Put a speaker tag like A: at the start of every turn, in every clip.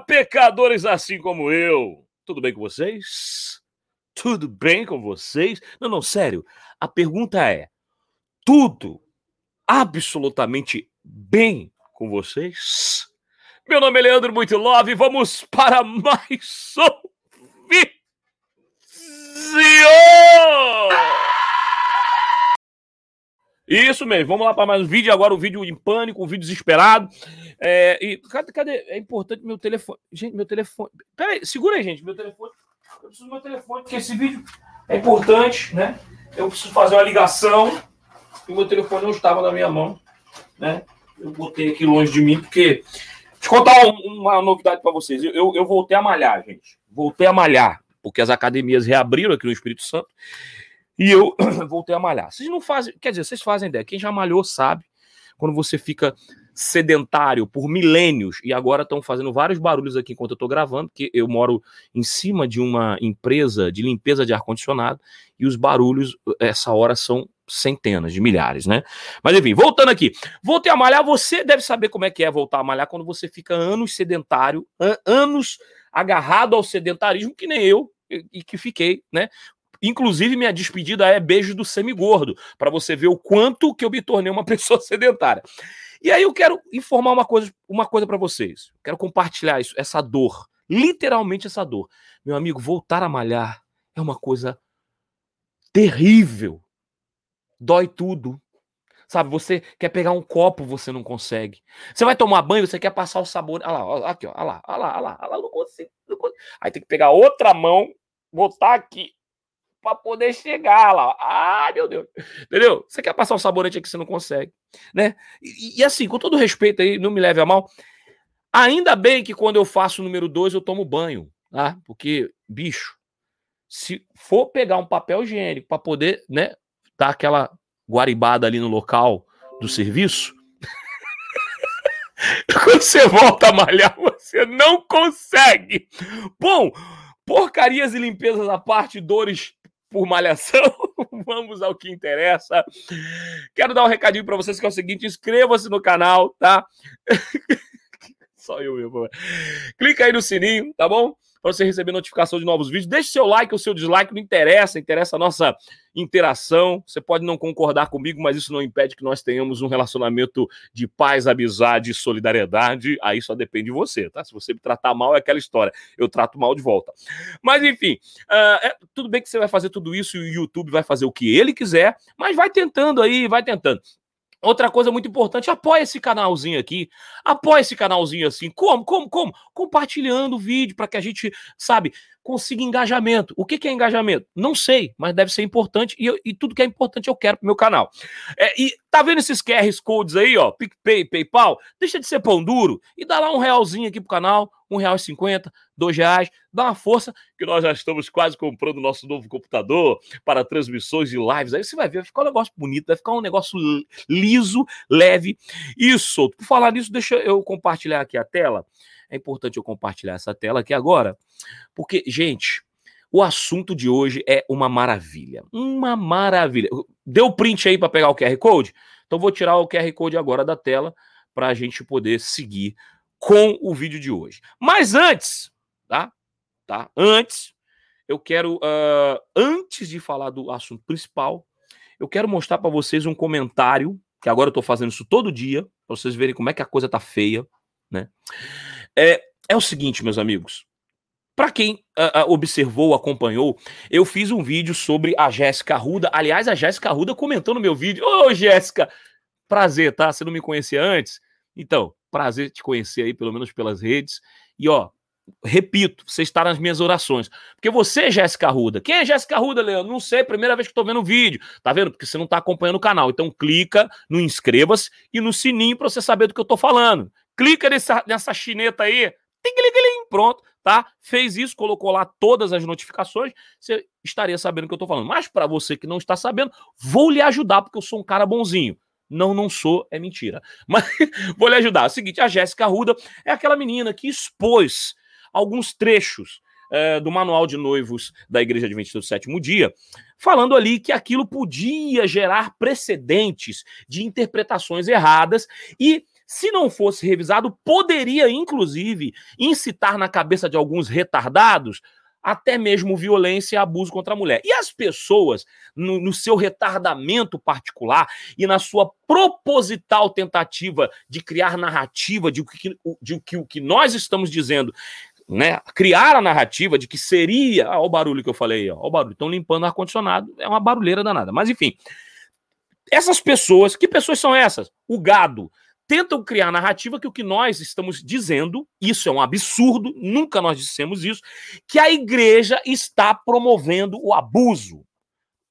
A: pecadores assim como eu. Tudo bem com vocês? Tudo bem com vocês? Não, não, sério. A pergunta é: tudo absolutamente bem com vocês? Meu nome é Leandro Muito Love vamos para mais um vídeo. Isso mesmo, vamos lá para mais um vídeo. Agora um vídeo em pânico, um vídeo desesperado. É, e cadê, cadê? É importante meu telefone. Gente, meu telefone. Peraí, segura aí, gente. Meu telefone. Eu preciso do meu telefone, porque esse vídeo é importante, né? Eu preciso fazer uma ligação e o meu telefone não estava na minha mão, né? Eu botei aqui longe de mim, porque. Deixa eu contar uma novidade para vocês. Eu, eu, eu voltei a malhar, gente. Voltei a malhar, porque as academias reabriram aqui no Espírito Santo. E eu voltei a malhar. Vocês não fazem, quer dizer, vocês fazem ideia. Quem já malhou sabe quando você fica sedentário por milênios e agora estão fazendo vários barulhos aqui enquanto eu estou gravando, porque eu moro em cima de uma empresa de limpeza de ar-condicionado e os barulhos, essa hora, são centenas de milhares, né? Mas enfim, voltando aqui. Voltei a malhar, você deve saber como é que é voltar a malhar quando você fica anos sedentário, an anos agarrado ao sedentarismo, que nem eu, e que fiquei, né? Inclusive, minha despedida é beijo do semigordo, para você ver o quanto que eu me tornei uma pessoa sedentária. E aí eu quero informar uma coisa, uma coisa para vocês. Quero compartilhar isso, essa dor, literalmente essa dor. Meu amigo, voltar a malhar é uma coisa terrível. Dói tudo. Sabe, você quer pegar um copo, você não consegue. Você vai tomar banho, você quer passar o sabor. Olha lá, olha aqui, olha lá, olha lá, olha lá, olha lá, não consigo, não consigo. Aí tem que pegar outra mão, botar aqui para poder chegar lá. Ai, meu Deus. Entendeu? Você quer passar um sabonete aqui, você não consegue. Né? E, e, assim, com todo respeito aí, não me leve a mal. Ainda bem que quando eu faço o número 2, eu tomo banho. Tá? Porque, bicho, se for pegar um papel higiênico para poder, né, dar aquela guaribada ali no local do serviço, quando você volta a malhar, você não consegue. Bom, porcarias e limpezas à parte, dores por malhação, vamos ao que interessa. Quero dar um recadinho para vocês que é o seguinte: inscreva-se no canal, tá? Só eu mesmo. Clica aí no sininho, tá bom? Para você receber notificação de novos vídeos. Deixe seu like ou seu dislike, não interessa, interessa a nossa interação. Você pode não concordar comigo, mas isso não impede que nós tenhamos um relacionamento de paz, amizade solidariedade. Aí só depende de você, tá? Se você me tratar mal, é aquela história. Eu trato mal de volta. Mas enfim, uh, é, tudo bem que você vai fazer tudo isso e o YouTube vai fazer o que ele quiser, mas vai tentando aí, vai tentando. Outra coisa muito importante, apoia esse canalzinho aqui. Apoia esse canalzinho assim. Como? Como? Como? Compartilhando o vídeo para que a gente, sabe, consiga engajamento. O que, que é engajamento? Não sei, mas deve ser importante e, eu, e tudo que é importante eu quero pro meu canal. É, e tá vendo esses QR Codes aí, ó? PicPay, PayPal? Deixa de ser pão duro e dá lá um realzinho aqui pro canal, um real e cinquenta, dois reais, dá uma força, que nós já estamos quase comprando o nosso novo computador para transmissões de lives. Aí você vai ver, vai ficar um negócio bonito, vai ficar um negócio liso, leve e solto. Por falar nisso, deixa eu compartilhar aqui a tela. É importante eu compartilhar essa tela aqui agora, porque, gente, o assunto de hoje é uma maravilha. Uma maravilha. Deu print aí para pegar o QR Code? Então vou tirar o QR Code agora da tela para a gente poder seguir com o vídeo de hoje. Mas antes, tá? Tá? Antes, eu quero, uh, antes de falar do assunto principal, eu quero mostrar para vocês um comentário, que agora eu estou fazendo isso todo dia, para vocês verem como é que a coisa tá feia, né? É, é o seguinte, meus amigos. Para quem uh, observou, acompanhou, eu fiz um vídeo sobre a Jéssica Arruda. Aliás, a Jéssica Arruda comentou no meu vídeo. Ô, oh, Jéssica, prazer, tá? Você não me conhecia antes? Então, prazer te conhecer aí, pelo menos pelas redes. E ó, repito, você está nas minhas orações. Porque você, Jéssica Arruda. Quem é Jéssica Arruda, Leandro? Não sei, primeira vez que estou vendo o vídeo. Tá vendo? Porque você não está acompanhando o canal. Então clica no inscreva-se e no sininho para você saber do que eu estou falando. Clica nessa, nessa chineta aí. Pronto, tá? Fez isso, colocou lá todas as notificações, você estaria sabendo o que eu estou falando. Mas para você que não está sabendo, vou lhe ajudar, porque eu sou um cara bonzinho. Não, não sou, é mentira. Mas vou lhe ajudar. É o seguinte, a Jéssica Arruda é aquela menina que expôs alguns trechos é, do manual de noivos da Igreja Adventista do Sétimo Dia, falando ali que aquilo podia gerar precedentes de interpretações erradas e se não fosse revisado, poderia, inclusive, incitar na cabeça de alguns retardados até mesmo violência e abuso contra a mulher. E as pessoas, no, no, seu retardamento particular e na sua proposital tentativa de criar narrativa de, que, de que o que nós estamos dizendo, né, criar a narrativa de que seria. Ah, olha o barulho que eu falei, ó, olha o barulho. Estão limpando o ar-condicionado, é uma barulheira danada. Mas enfim, essas pessoas, que pessoas são essas? O gado tentam criar narrativa que o que nós estamos dizendo, isso é um absurdo, nunca nós dissemos isso, que a igreja está promovendo o abuso.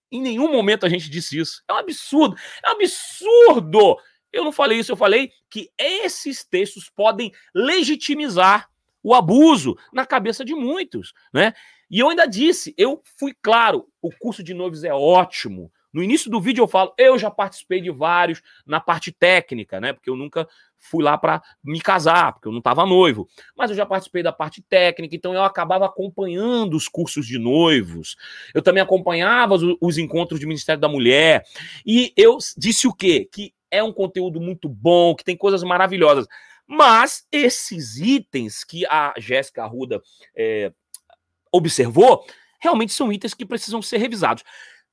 A: Em nenhum momento a gente disse isso. É um absurdo. É um absurdo. Eu não falei isso, eu falei que esses textos podem legitimizar o abuso na cabeça de muitos, né? E eu ainda disse, eu fui claro, o curso de noivos é ótimo, no início do vídeo eu falo, eu já participei de vários na parte técnica, né? Porque eu nunca fui lá para me casar, porque eu não estava noivo. Mas eu já participei da parte técnica, então eu acabava acompanhando os cursos de noivos. Eu também acompanhava os, os encontros de Ministério da Mulher. E eu disse o quê? Que é um conteúdo muito bom, que tem coisas maravilhosas. Mas esses itens que a Jéssica Arruda é, observou, realmente são itens que precisam ser revisados.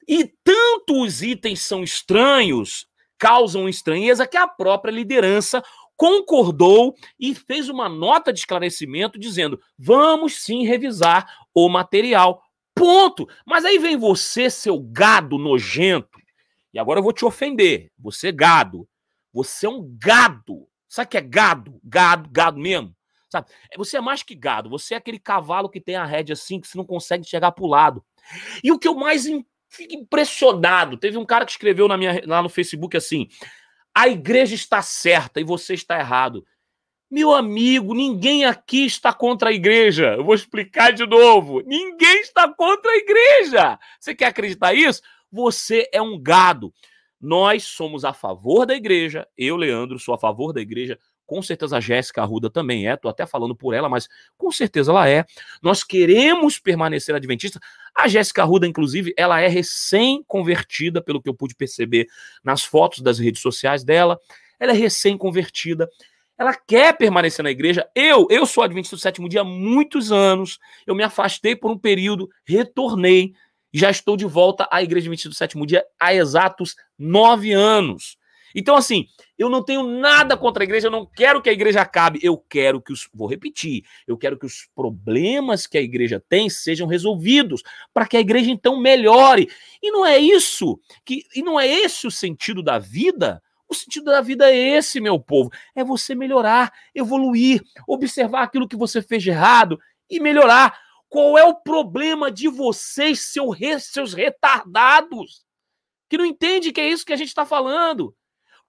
A: E tanto os itens são estranhos, causam estranheza, que a própria liderança concordou e fez uma nota de esclarecimento dizendo: vamos sim revisar o material. Ponto. Mas aí vem você, seu gado nojento, e agora eu vou te ofender. Você, gado. Você é um gado. Sabe o que é gado? Gado, gado mesmo. Sabe? Você é mais que gado. Você é aquele cavalo que tem a rédea assim, que você não consegue chegar pro lado. E o que eu mais fico impressionado. Teve um cara que escreveu na minha, lá no Facebook assim: a igreja está certa e você está errado. Meu amigo, ninguém aqui está contra a igreja. Eu vou explicar de novo. Ninguém está contra a igreja. Você quer acreditar isso? Você é um gado. Nós somos a favor da igreja. Eu, Leandro, sou a favor da igreja. Com certeza a Jéssica Arruda também é, tô até falando por ela, mas com certeza ela é. Nós queremos permanecer adventista. A Jéssica Arruda, inclusive, ela é recém-convertida, pelo que eu pude perceber nas fotos das redes sociais dela. Ela é recém-convertida. Ela quer permanecer na igreja. Eu, eu sou adventista do sétimo dia há muitos anos. Eu me afastei por um período, retornei e já estou de volta à igreja adventista do sétimo dia há exatos nove anos. Então, assim, eu não tenho nada contra a igreja, eu não quero que a igreja acabe, eu quero que os. Vou repetir, eu quero que os problemas que a igreja tem sejam resolvidos, para que a igreja então melhore. E não é isso, que, e não é esse o sentido da vida. O sentido da vida é esse, meu povo: é você melhorar, evoluir, observar aquilo que você fez de errado e melhorar. Qual é o problema de vocês, seus retardados? Que não entende que é isso que a gente está falando.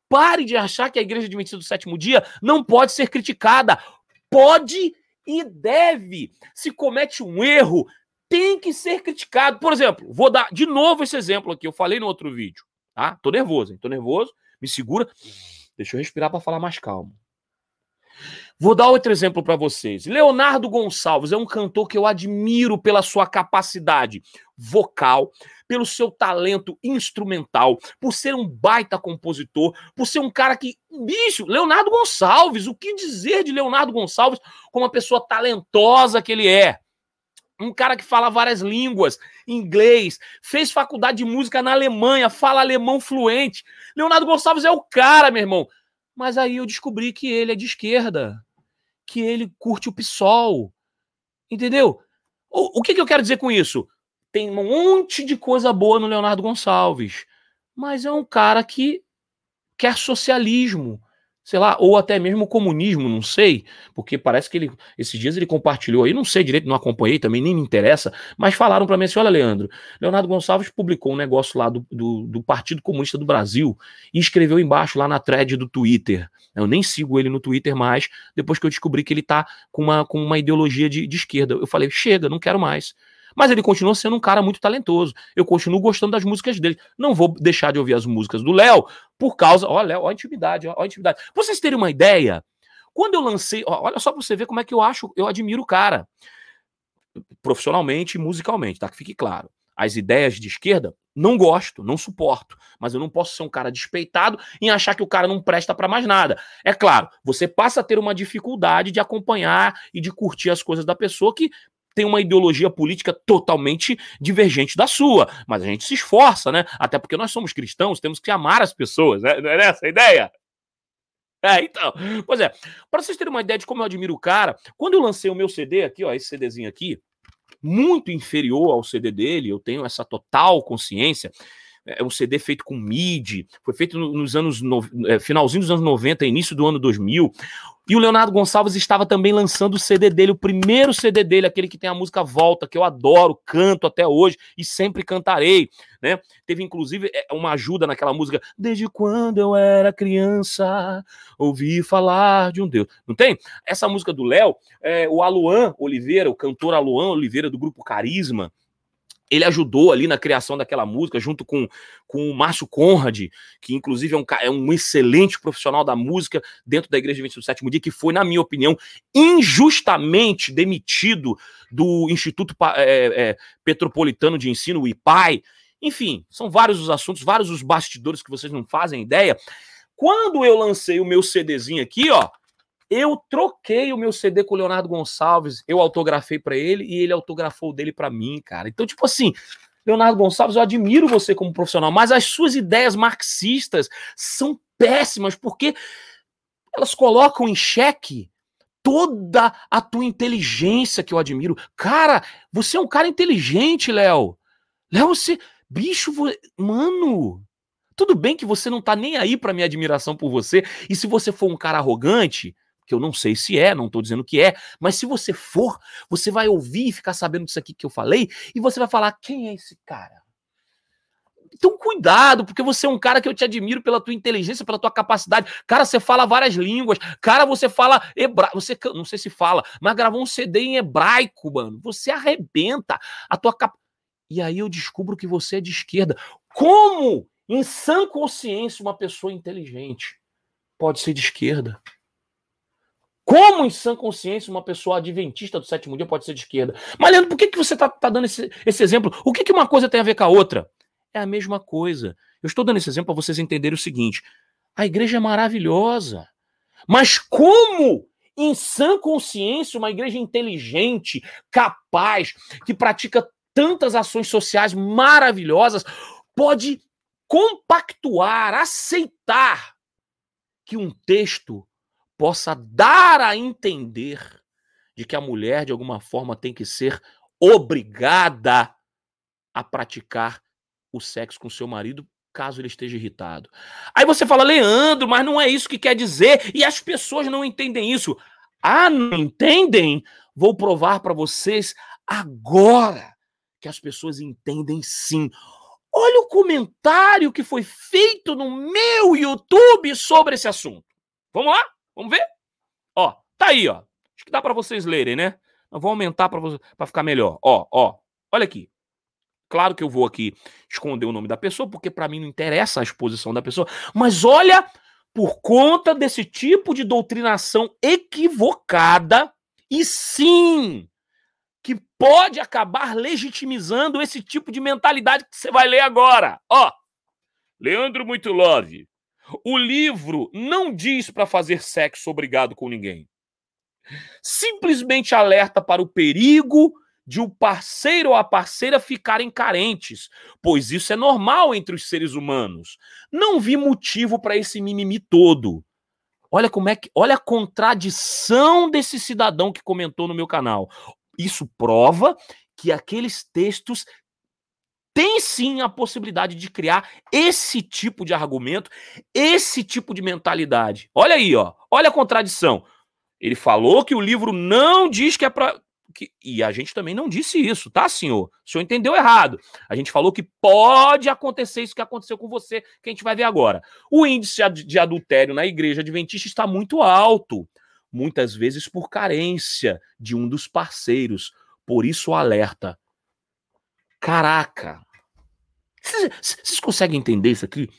A: Pare de achar que a igreja adventista do sétimo dia não pode ser criticada. Pode e deve. Se comete um erro, tem que ser criticado. Por exemplo, vou dar de novo esse exemplo aqui. Eu falei no outro vídeo, tá? Tô nervoso, hein? Tô nervoso. Me segura. Deixa eu respirar para falar mais calmo. Vou dar outro exemplo para vocês. Leonardo Gonçalves é um cantor que eu admiro pela sua capacidade vocal, pelo seu talento instrumental, por ser um baita compositor, por ser um cara que. Bicho, Leonardo Gonçalves, o que dizer de Leonardo Gonçalves como uma pessoa talentosa que ele é? Um cara que fala várias línguas, inglês, fez faculdade de música na Alemanha, fala alemão fluente. Leonardo Gonçalves é o cara, meu irmão. Mas aí eu descobri que ele é de esquerda que ele curte o PSOL. Entendeu? O, o que, que eu quero dizer com isso? Tem um monte de coisa boa no Leonardo Gonçalves, mas é um cara que quer socialismo sei lá, ou até mesmo comunismo, não sei, porque parece que ele, esses dias ele compartilhou aí, não sei direito, não acompanhei também, nem me interessa, mas falaram para mim assim, olha Leandro, Leonardo Gonçalves publicou um negócio lá do, do, do, Partido Comunista do Brasil e escreveu embaixo lá na thread do Twitter, eu nem sigo ele no Twitter mais, depois que eu descobri que ele tá com uma, com uma ideologia de, de esquerda, eu falei, chega, não quero mais, mas ele continua sendo um cara muito talentoso. Eu continuo gostando das músicas dele. Não vou deixar de ouvir as músicas do Léo por causa. Ó, Léo, ó a intimidade, ó, a intimidade. Pra vocês terem uma ideia, quando eu lancei. Ó, olha só pra você ver como é que eu acho, eu admiro o cara. Profissionalmente e musicalmente, tá? Que fique claro. as ideias de esquerda, não gosto, não suporto, mas eu não posso ser um cara despeitado em achar que o cara não presta para mais nada. É claro, você passa a ter uma dificuldade de acompanhar e de curtir as coisas da pessoa que tem uma ideologia política totalmente divergente da sua, mas a gente se esforça, né? Até porque nós somos cristãos, temos que amar as pessoas, né? não é essa a ideia? É, então. Pois é, para vocês terem uma ideia de como eu admiro o cara, quando eu lancei o meu CD aqui, ó, esse CDzinho aqui, muito inferior ao CD dele, eu tenho essa total consciência. É um CD feito com MIDI, foi feito nos anos no, é, finalzinho dos anos 90, início do ano 2000. E o Leonardo Gonçalves estava também lançando o CD dele, o primeiro CD dele, aquele que tem a música Volta, que eu adoro, canto até hoje e sempre cantarei, né? Teve inclusive é, uma ajuda naquela música Desde quando eu era criança, ouvi falar de um Deus. Não tem? Essa música do Léo, é, o Aluan Oliveira, o cantor Aluan Oliveira do grupo Carisma, ele ajudou ali na criação daquela música, junto com, com o Márcio Conrad, que inclusive é um, é um excelente profissional da música dentro da Igreja 27 do Sétimo Dia, que foi, na minha opinião, injustamente demitido do Instituto é, é, Petropolitano de Ensino, o IPAI. Enfim, são vários os assuntos, vários os bastidores que vocês não fazem ideia. Quando eu lancei o meu CDzinho aqui, ó, eu troquei o meu CD com o Leonardo Gonçalves, eu autografei para ele e ele autografou o dele para mim, cara. Então, tipo assim, Leonardo Gonçalves, eu admiro você como profissional, mas as suas ideias marxistas são péssimas porque elas colocam em xeque toda a tua inteligência que eu admiro. Cara, você é um cara inteligente, Léo. Léo, você. Bicho, mano. Tudo bem que você não tá nem aí pra minha admiração por você. E se você for um cara arrogante, que eu não sei se é, não estou dizendo que é, mas se você for, você vai ouvir e ficar sabendo disso aqui que eu falei, e você vai falar: quem é esse cara? Então, cuidado, porque você é um cara que eu te admiro pela tua inteligência, pela tua capacidade. Cara, você fala várias línguas. Cara, você fala hebraico. Você não sei se fala, mas gravou um CD em hebraico, mano. Você arrebenta a tua cap... E aí eu descubro que você é de esquerda. Como, em sã consciência, uma pessoa inteligente pode ser de esquerda? Como em sã consciência uma pessoa adventista do sétimo dia pode ser de esquerda? Mas, Leandro, por que, que você está tá dando esse, esse exemplo? O que, que uma coisa tem a ver com a outra? É a mesma coisa. Eu estou dando esse exemplo para vocês entenderem o seguinte: a igreja é maravilhosa. Mas como em sã consciência, uma igreja inteligente, capaz, que pratica tantas ações sociais maravilhosas, pode compactuar, aceitar que um texto possa dar a entender de que a mulher, de alguma forma, tem que ser obrigada a praticar o sexo com seu marido caso ele esteja irritado. Aí você fala, Leandro, mas não é isso que quer dizer, e as pessoas não entendem isso. Ah, não entendem? Vou provar para vocês agora que as pessoas entendem sim. Olha o comentário que foi feito no meu YouTube sobre esse assunto. Vamos lá? Vamos ver? Ó, tá aí, ó. Acho que dá para vocês lerem, né? Eu vou aumentar para ficar melhor. Ó, ó. Olha aqui. Claro que eu vou aqui esconder o nome da pessoa, porque para mim não interessa a exposição da pessoa. Mas olha, por conta desse tipo de doutrinação equivocada, e sim, que pode acabar legitimizando esse tipo de mentalidade que você vai ler agora. Ó, Leandro Muito Love, o livro não diz para fazer sexo obrigado com ninguém. Simplesmente alerta para o perigo de o parceiro ou a parceira ficarem carentes, pois isso é normal entre os seres humanos. Não vi motivo para esse mimimi todo. Olha como é que, olha a contradição desse cidadão que comentou no meu canal. Isso prova que aqueles textos tem sim a possibilidade de criar esse tipo de argumento, esse tipo de mentalidade. Olha aí, ó. Olha a contradição. Ele falou que o livro não diz que é para que... e a gente também não disse isso, tá, senhor? O senhor entendeu errado. A gente falou que pode acontecer isso que aconteceu com você, que a gente vai ver agora. O índice de adultério na igreja adventista está muito alto, muitas vezes por carência de um dos parceiros. Por isso alerta. Caraca, vocês conseguem entender isso aqui?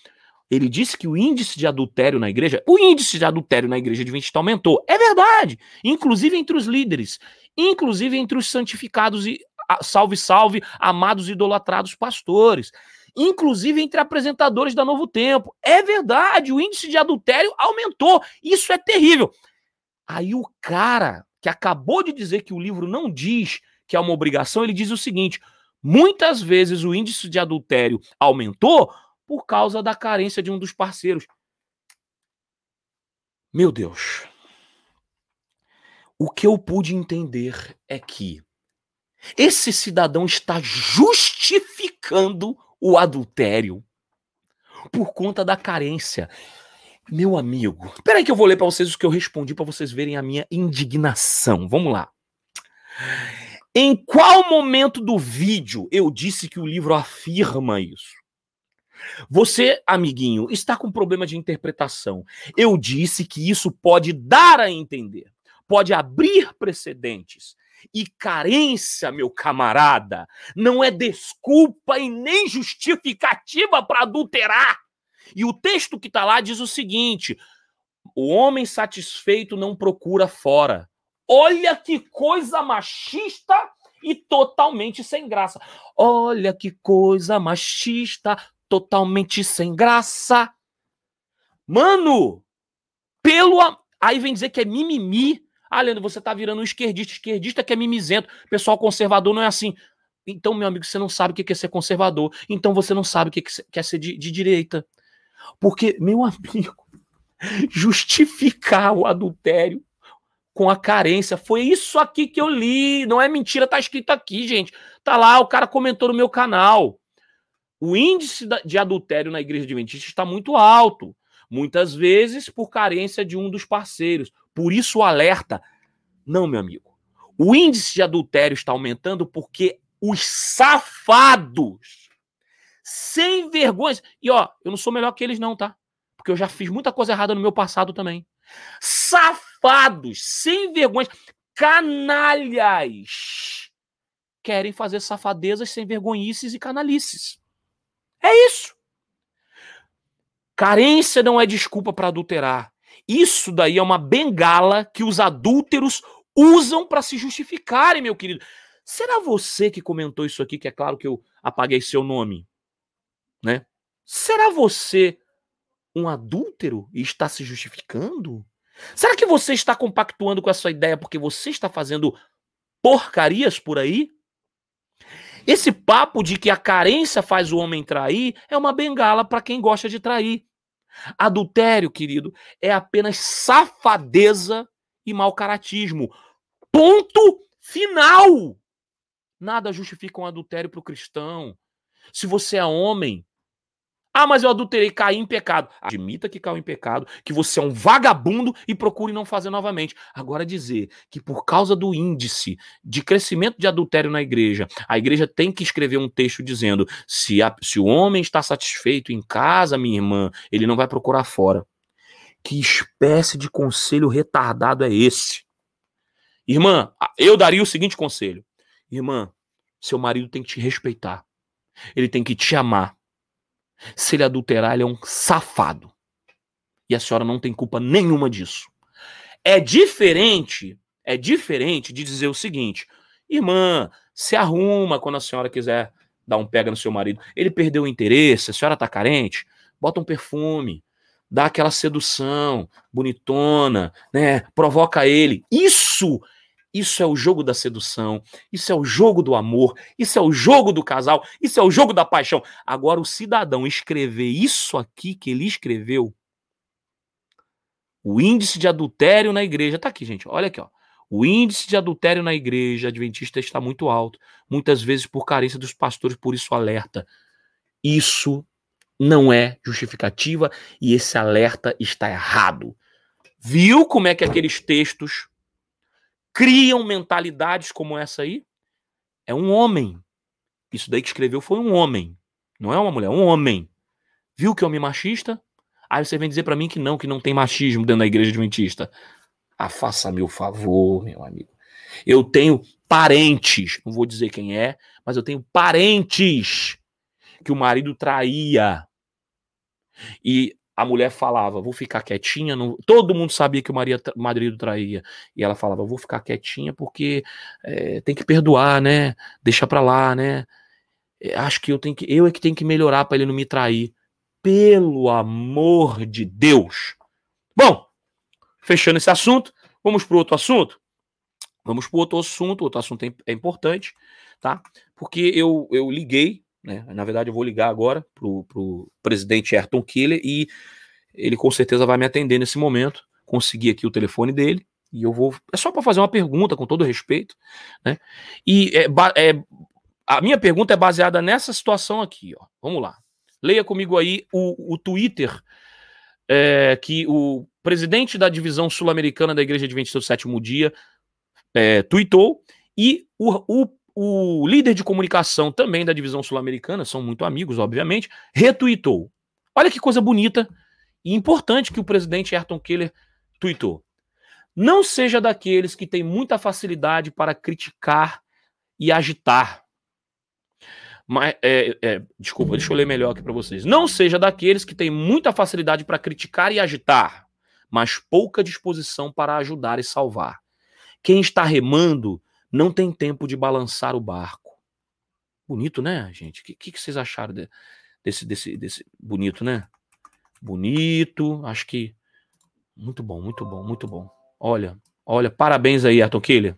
A: Ele disse que o índice de adultério na igreja, o índice de adultério na igreja adventista aumentou. É verdade. Inclusive entre os líderes, inclusive entre os santificados e salve, salve, amados idolatrados pastores. Inclusive entre apresentadores da Novo Tempo. É verdade, o índice de adultério aumentou. Isso é terrível. Aí o cara que acabou de dizer que o livro não diz que é uma obrigação, ele diz o seguinte: muitas vezes o índice de adultério aumentou por causa da carência de um dos parceiros. Meu Deus. O que eu pude entender é que esse cidadão está justificando o adultério por conta da carência. Meu amigo, peraí que eu vou ler para vocês o que eu respondi para vocês verem a minha indignação. Vamos lá. Em qual momento do vídeo eu disse que o livro afirma isso? Você, amiguinho, está com problema de interpretação. Eu disse que isso pode dar a entender, pode abrir precedentes. E carência, meu camarada, não é desculpa e nem justificativa para adulterar. E o texto que está lá diz o seguinte: o homem satisfeito não procura fora. Olha que coisa machista e totalmente sem graça. Olha que coisa machista, totalmente sem graça. Mano, pelo. Aí vem dizer que é mimimi. Ah, Leandro, você tá virando um esquerdista. Esquerdista que é mimizento. Pessoal conservador não é assim. Então, meu amigo, você não sabe o que é ser conservador. Então você não sabe o que é ser de, de direita. Porque, meu amigo, justificar o adultério com a carência. Foi isso aqui que eu li. Não é mentira, tá escrito aqui, gente. Tá lá, o cara comentou no meu canal. O índice de adultério na igreja adventista está muito alto, muitas vezes por carência de um dos parceiros. Por isso o alerta. Não, meu amigo. O índice de adultério está aumentando porque os safados, sem vergonhas. E ó, eu não sou melhor que eles, não, tá? Porque eu já fiz muita coisa errada no meu passado também. Safados, sem vergonhas, canalhas, querem fazer safadezas sem vergonhices e canalices. É isso. Carência não é desculpa para adulterar. Isso daí é uma bengala que os adúlteros usam para se justificarem, meu querido. Será você que comentou isso aqui, que é claro que eu apaguei seu nome, né? Será você um adúltero e está se justificando? Será que você está compactuando com essa ideia porque você está fazendo porcarias por aí? Esse papo de que a carência faz o homem trair é uma bengala para quem gosta de trair. Adultério, querido, é apenas safadeza e mau caratismo. Ponto final. Nada justifica um adultério para o cristão. Se você é homem, ah, mas eu adulterei, caí em pecado. Admita que caiu em pecado, que você é um vagabundo e procure não fazer novamente. Agora dizer que por causa do índice de crescimento de adultério na igreja, a igreja tem que escrever um texto dizendo: se, a, se o homem está satisfeito em casa, minha irmã, ele não vai procurar fora. Que espécie de conselho retardado é esse? Irmã, eu daria o seguinte conselho: irmã, seu marido tem que te respeitar, ele tem que te amar se ele adulterar, ele é um safado. E a senhora não tem culpa nenhuma disso. É diferente, é diferente de dizer o seguinte: irmã, se arruma quando a senhora quiser dar um pega no seu marido. Ele perdeu o interesse, a senhora tá carente, bota um perfume, dá aquela sedução bonitona, né? Provoca ele. Isso isso é o jogo da sedução, isso é o jogo do amor, isso é o jogo do casal, isso é o jogo da paixão. Agora, o cidadão escrever isso aqui que ele escreveu, o índice de adultério na igreja, tá aqui, gente, olha aqui, ó. O índice de adultério na igreja adventista está muito alto, muitas vezes por carência dos pastores, por isso alerta. Isso não é justificativa e esse alerta está errado. Viu como é que aqueles textos criam mentalidades como essa aí, é um homem. Isso daí que escreveu foi um homem. Não é uma mulher, é um homem. Viu que homem machista? Aí você vem dizer para mim que não, que não tem machismo dentro da igreja adventista. Ah, faça meu favor, meu amigo. Eu tenho parentes, não vou dizer quem é, mas eu tenho parentes que o marido traía. E a mulher falava, vou ficar quietinha. Não... Todo mundo sabia que o marido traía. E ela falava, vou ficar quietinha porque é, tem que perdoar, né? Deixa pra lá, né? É, acho que eu tenho que. Eu é que tenho que melhorar para ele não me trair. Pelo amor de Deus. Bom, fechando esse assunto, vamos para outro assunto? Vamos para outro assunto. Outro assunto é importante, tá? Porque eu, eu liguei né? Na verdade, eu vou ligar agora para o presidente Ayrton Killer e ele com certeza vai me atender nesse momento. Consegui aqui o telefone dele e eu vou. É só para fazer uma pergunta, com todo respeito. Né? E é, é, a minha pergunta é baseada nessa situação aqui. Ó. Vamos lá. Leia comigo aí o, o Twitter é, que o presidente da divisão sul-americana da Igreja Adventista do Sétimo Dia é, tweetou e o, o o líder de comunicação também da divisão sul-americana, são muito amigos, obviamente, retuitou. Olha que coisa bonita e importante que o presidente Ayrton Keller tweetou. Não seja daqueles que têm muita facilidade para criticar e agitar. Mas, é, é, desculpa, deixa eu ler melhor aqui para vocês. Não seja daqueles que têm muita facilidade para criticar e agitar, mas pouca disposição para ajudar e salvar. Quem está remando não tem tempo de balançar o barco. Bonito, né, gente? O que, que, vocês acharam de, desse, desse, desse. Bonito, né? Bonito. Acho que. Muito bom, muito bom, muito bom. Olha, olha, parabéns aí, Ayrton Killer.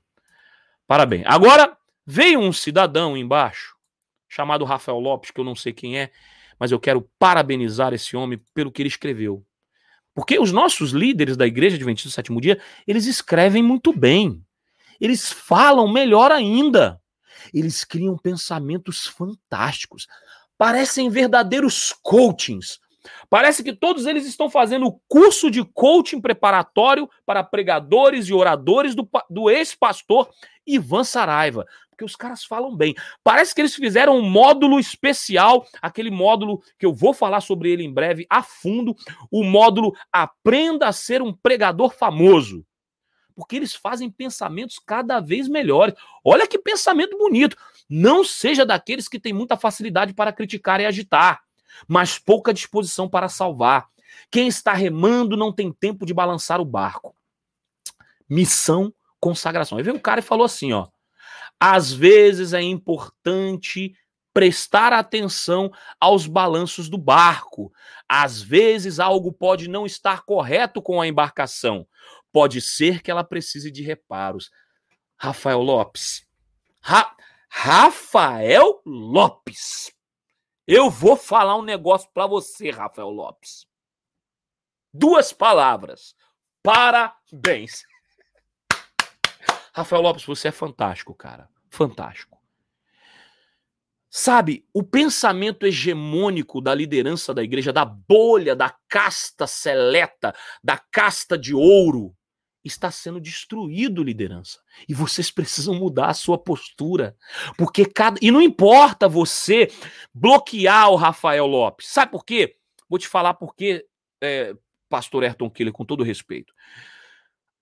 A: Parabéns. Agora, veio um cidadão embaixo, chamado Rafael Lopes, que eu não sei quem é, mas eu quero parabenizar esse homem pelo que ele escreveu. Porque os nossos líderes da Igreja Adventista do Sétimo Dia, eles escrevem muito bem. Eles falam melhor ainda. Eles criam pensamentos fantásticos. Parecem verdadeiros coachings. Parece que todos eles estão fazendo o curso de coaching preparatório para pregadores e oradores do, do ex-pastor Ivan Saraiva. Porque os caras falam bem. Parece que eles fizeram um módulo especial, aquele módulo que eu vou falar sobre ele em breve, a fundo, o módulo Aprenda a ser um pregador famoso porque eles fazem pensamentos cada vez melhores. Olha que pensamento bonito. Não seja daqueles que têm muita facilidade para criticar e agitar, mas pouca disposição para salvar. Quem está remando não tem tempo de balançar o barco. Missão, consagração. Aí veio um cara e falou assim, ó: às vezes é importante prestar atenção aos balanços do barco. Às vezes algo pode não estar correto com a embarcação. Pode ser que ela precise de reparos. Rafael Lopes. Ra Rafael Lopes. Eu vou falar um negócio para você, Rafael Lopes. Duas palavras. Parabéns. Rafael Lopes, você é fantástico, cara. Fantástico. Sabe, o pensamento hegemônico da liderança da igreja, da bolha, da casta seleta, da casta de ouro, está sendo destruído liderança. E vocês precisam mudar a sua postura. Porque cada. E não importa você bloquear o Rafael Lopes. Sabe por quê? Vou te falar por quê, é, pastor Ayrton Killer, com todo respeito.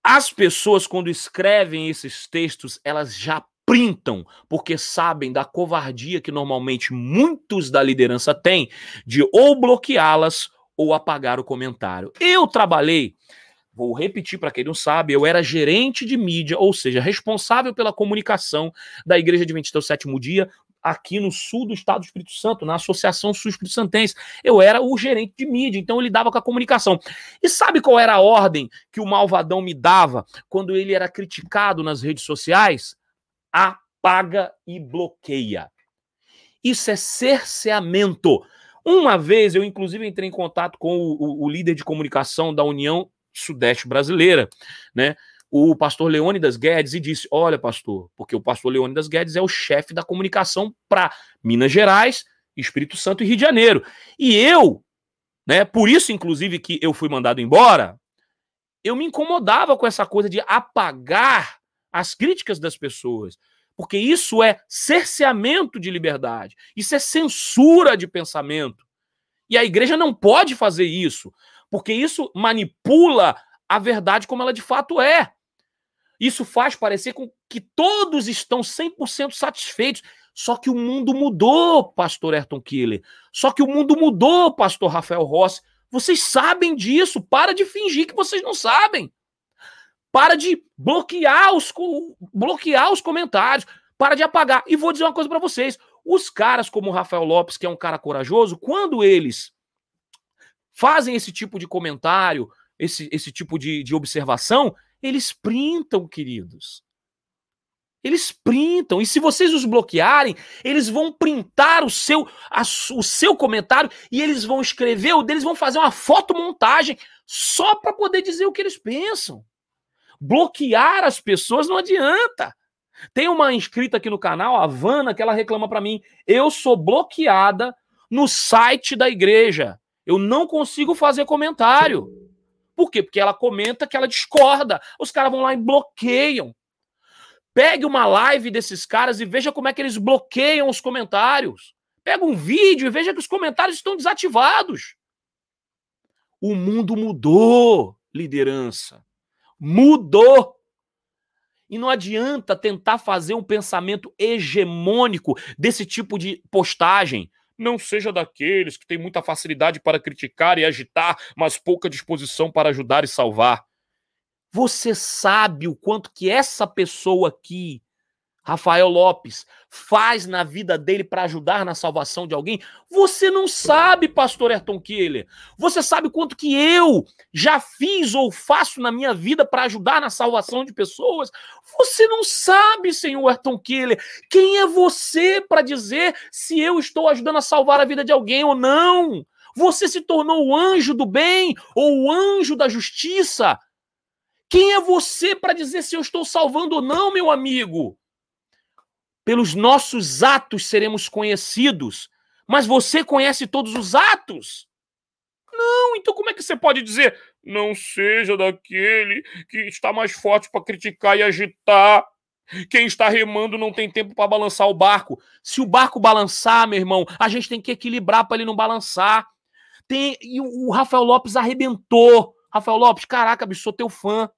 A: As pessoas, quando escrevem esses textos, elas já printam, porque sabem da covardia que normalmente muitos da liderança têm de ou bloqueá-las ou apagar o comentário. Eu trabalhei Vou repetir para quem não sabe, eu era gerente de mídia, ou seja, responsável pela comunicação da Igreja Adventista do Sétimo Dia aqui no sul do estado do Espírito Santo, na Associação Sul Espírito Santense. Eu era o gerente de mídia, então eu lidava com a comunicação. E sabe qual era a ordem que o malvadão me dava quando ele era criticado nas redes sociais? Apaga e bloqueia. Isso é cerceamento. Uma vez eu, inclusive, entrei em contato com o, o, o líder de comunicação da União Sudeste brasileira, né? O pastor Leônidas Guedes e disse: Olha, pastor, porque o pastor Leônidas Guedes é o chefe da comunicação para Minas Gerais, Espírito Santo e Rio de Janeiro. E eu, né, por isso, inclusive, que eu fui mandado embora, eu me incomodava com essa coisa de apagar as críticas das pessoas. Porque isso é cerceamento de liberdade, isso é censura de pensamento. E a igreja não pode fazer isso porque isso manipula a verdade como ela de fato é. Isso faz parecer com que todos estão 100% satisfeitos. Só que o mundo mudou, pastor Ayrton Killer. Só que o mundo mudou, pastor Rafael Rossi. Vocês sabem disso. Para de fingir que vocês não sabem. Para de bloquear os, bloquear os comentários. Para de apagar. E vou dizer uma coisa para vocês. Os caras como o Rafael Lopes, que é um cara corajoso, quando eles fazem esse tipo de comentário, esse, esse tipo de, de observação, eles printam, queridos. Eles printam. E se vocês os bloquearem, eles vão printar o seu, a, o seu comentário e eles vão escrever, ou deles vão fazer uma fotomontagem só para poder dizer o que eles pensam. Bloquear as pessoas não adianta. Tem uma inscrita aqui no canal, a Vana, que ela reclama para mim: eu sou bloqueada no site da igreja. Eu não consigo fazer comentário. Por quê? Porque ela comenta que ela discorda. Os caras vão lá e bloqueiam. Pegue uma live desses caras e veja como é que eles bloqueiam os comentários. Pega um vídeo e veja que os comentários estão desativados. O mundo mudou, liderança. Mudou. E não adianta tentar fazer um pensamento hegemônico desse tipo de postagem. Não seja daqueles que têm muita facilidade para criticar e agitar, mas pouca disposição para ajudar e salvar. Você sabe o quanto que essa pessoa aqui Rafael Lopes faz na vida dele para ajudar na salvação de alguém? Você não sabe, pastor Ayrton Keller. Você sabe quanto que eu já fiz ou faço na minha vida para ajudar na salvação de pessoas? Você não sabe, senhor Ayrton Keller. Quem é você para dizer se eu estou ajudando a salvar a vida de alguém ou não? Você se tornou o anjo do bem ou o anjo da justiça? Quem é você para dizer se eu estou salvando ou não, meu amigo? Pelos nossos atos seremos conhecidos. Mas você conhece todos os atos? Não, então como é que você pode dizer não seja daquele que está mais forte para criticar e agitar? Quem está remando não tem tempo para balançar o barco. Se o barco balançar, meu irmão, a gente tem que equilibrar para ele não balançar. Tem e o Rafael Lopes arrebentou. Rafael Lopes, caraca, bicho, sou teu fã.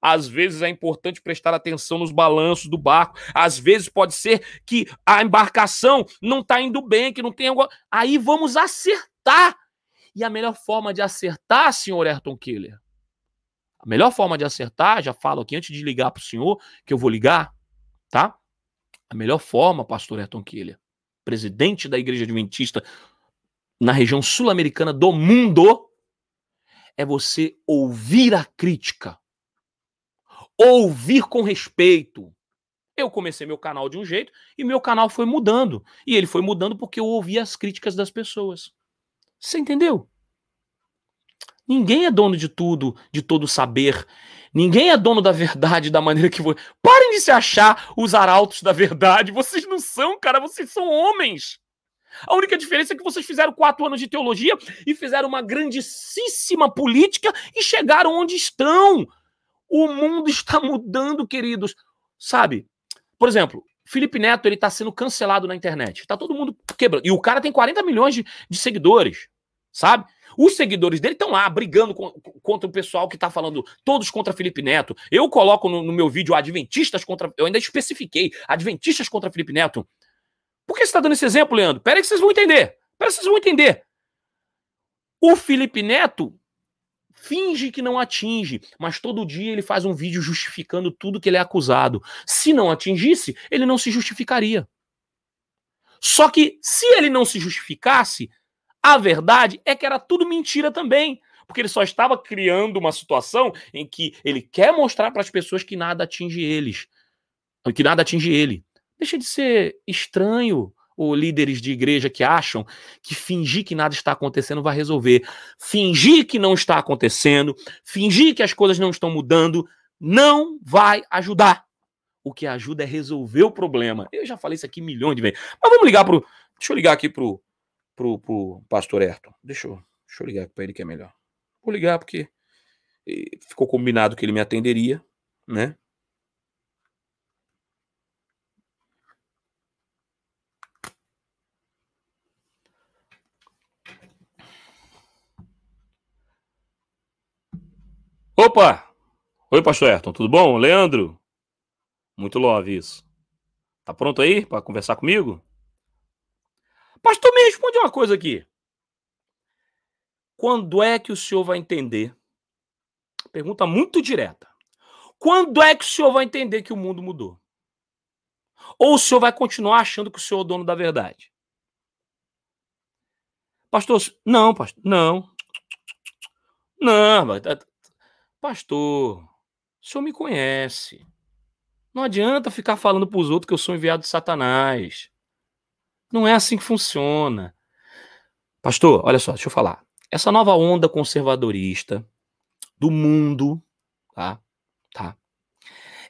A: Às vezes é importante prestar atenção nos balanços do barco. Às vezes pode ser que a embarcação não está indo bem, que não tem algo. Aí vamos acertar. E a melhor forma de acertar, senhor Ayrton Killer, a melhor forma de acertar, já falo aqui antes de ligar para o senhor, que eu vou ligar, tá? A melhor forma, pastor Ayrton Killer, presidente da Igreja Adventista na região sul-americana do mundo, é você ouvir a crítica ouvir com respeito. Eu comecei meu canal de um jeito e meu canal foi mudando. E ele foi mudando porque eu ouvi as críticas das pessoas. Você entendeu? Ninguém é dono de tudo, de todo saber. Ninguém é dono da verdade da maneira que você. Parem de se achar os arautos da verdade. Vocês não são, cara. Vocês são homens. A única diferença é que vocês fizeram quatro anos de teologia e fizeram uma grandíssima política e chegaram onde estão. O mundo está mudando, queridos. Sabe? Por exemplo, Felipe Neto ele está sendo cancelado na internet. Tá todo mundo quebrando. E o cara tem 40 milhões de, de seguidores, sabe? Os seguidores dele estão lá brigando com, contra o pessoal que está falando todos contra Felipe Neto. Eu coloco no, no, meu vídeo adventistas contra. Eu ainda especifiquei adventistas contra Felipe Neto. Por que você está dando esse exemplo, Leandro? Pera aí que vocês vão entender. Pera que vocês vão entender. O Felipe Neto finge que não atinge, mas todo dia ele faz um vídeo justificando tudo que ele é acusado. Se não atingisse, ele não se justificaria. Só que se ele não se justificasse, a verdade é que era tudo mentira também, porque ele só estava criando uma situação em que ele quer mostrar para as pessoas que nada atinge eles, que nada atinge ele. Deixa de ser estranho, ou líderes de igreja que acham que fingir que nada está acontecendo vai resolver. Fingir que não está acontecendo, fingir que as coisas não estão mudando, não vai ajudar. O que ajuda é resolver o problema. Eu já falei isso aqui milhões de vezes. Mas vamos ligar pro. Deixa eu ligar aqui pro, pro, pro pastor Ayrton. Deixa eu, deixa eu ligar para ele que é melhor. Vou ligar porque eh, ficou combinado que ele me atenderia, né? Opa! Oi, pastor Ayrton, tudo bom? Leandro? Muito love isso. Tá pronto aí para conversar comigo? Pastor, me responde uma coisa aqui. Quando é que o senhor vai entender? Pergunta muito direta. Quando é que o senhor vai entender que o mundo mudou? Ou o senhor vai continuar achando que o senhor é o dono da verdade? Pastor, não, pastor, não. Não, pastor, o senhor me conhece. Não adianta ficar falando para os outros que eu sou enviado de Satanás. Não é assim que funciona. Pastor, olha só, deixa eu falar. Essa nova onda conservadorista do mundo, tá? Tá.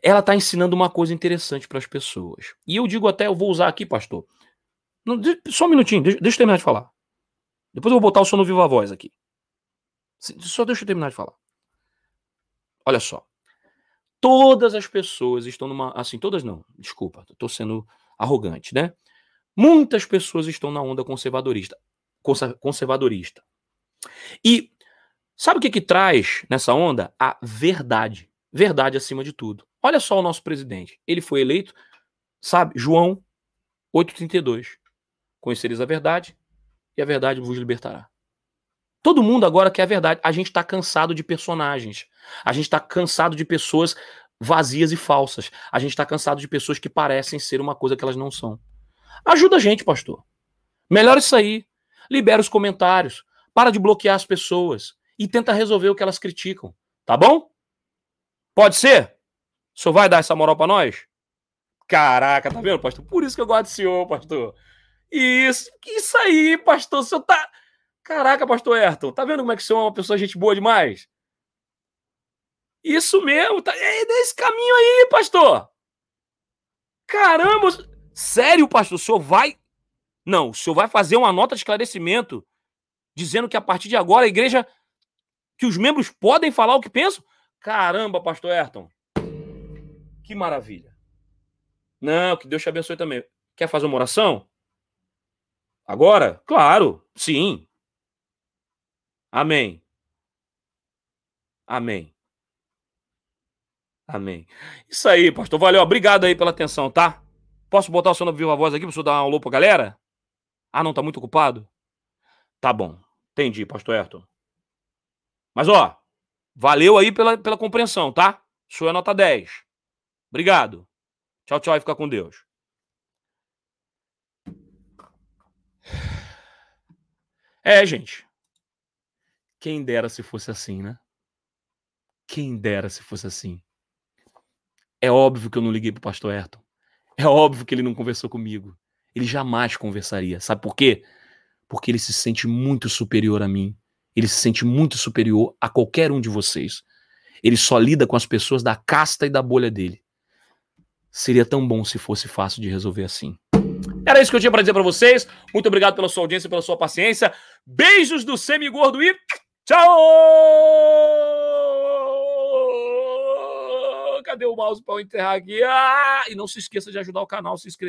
A: Ela tá ensinando uma coisa interessante para as pessoas. E eu digo até, eu vou usar aqui, pastor. Só um minutinho, deixa, deixa eu terminar de falar. Depois eu vou botar o som no Viva Voz aqui. Só deixa eu terminar de falar. Olha só. Todas as pessoas estão numa. Assim, todas não, desculpa, estou sendo arrogante, né? Muitas pessoas estão na onda conservadorista. Conservadorista. E sabe o que, que traz nessa onda? A verdade. Verdade acima de tudo. Olha só o nosso presidente. Ele foi eleito, sabe, João 8,32. Conhecereis a verdade e a verdade vos libertará. Todo mundo agora quer a verdade. A gente está cansado de personagens. A gente está cansado de pessoas vazias e falsas. A gente está cansado de pessoas que parecem ser uma coisa que elas não são. Ajuda a gente, pastor. Melhora isso aí. Libera os comentários. Para de bloquear as pessoas. E tenta resolver o que elas criticam. Tá bom? Pode ser? O senhor vai dar essa moral para nós? Caraca, tá vendo, pastor? Por isso que eu gosto do senhor, pastor. Isso, isso aí, pastor. O senhor tá. Caraca, pastor Ayrton, tá vendo como é que o senhor é uma pessoa gente boa demais? Isso mesmo, tá é nesse caminho aí, pastor. Caramba, sério, pastor, o senhor vai. Não, o senhor vai fazer uma nota de esclarecimento dizendo que a partir de agora a igreja. que os membros podem falar o que pensam? Caramba, pastor Ayrton. Que maravilha. Não, que Deus te abençoe também. Quer fazer uma oração? Agora? Claro, sim. Amém. Amém. Amém. Isso aí, pastor. Valeu. Obrigado aí pela atenção, tá? Posso botar o seu no Viva Voz aqui para você dar um alô pra galera? Ah, não, tá muito ocupado? Tá bom. Entendi, pastor Ayrton. Mas, ó, valeu aí pela, pela compreensão, tá? O senhor é nota 10. Obrigado. Tchau, tchau e fica com Deus. É, gente. Quem dera se fosse assim, né? Quem dera se fosse assim. É óbvio que eu não liguei pro pastor Ayrton. É óbvio que ele não conversou comigo. Ele jamais conversaria. Sabe por quê? Porque ele se sente muito superior a mim. Ele se sente muito superior a qualquer um de vocês. Ele só lida com as pessoas da casta e da bolha dele. Seria tão bom se fosse fácil de resolver assim. Era isso que eu tinha para dizer para vocês. Muito obrigado pela sua audiência, pela sua paciência. Beijos do Semigordo e tchau! Cadê o mouse para eu enterrar aqui? Ah! E não se esqueça de ajudar o canal, se inscrever.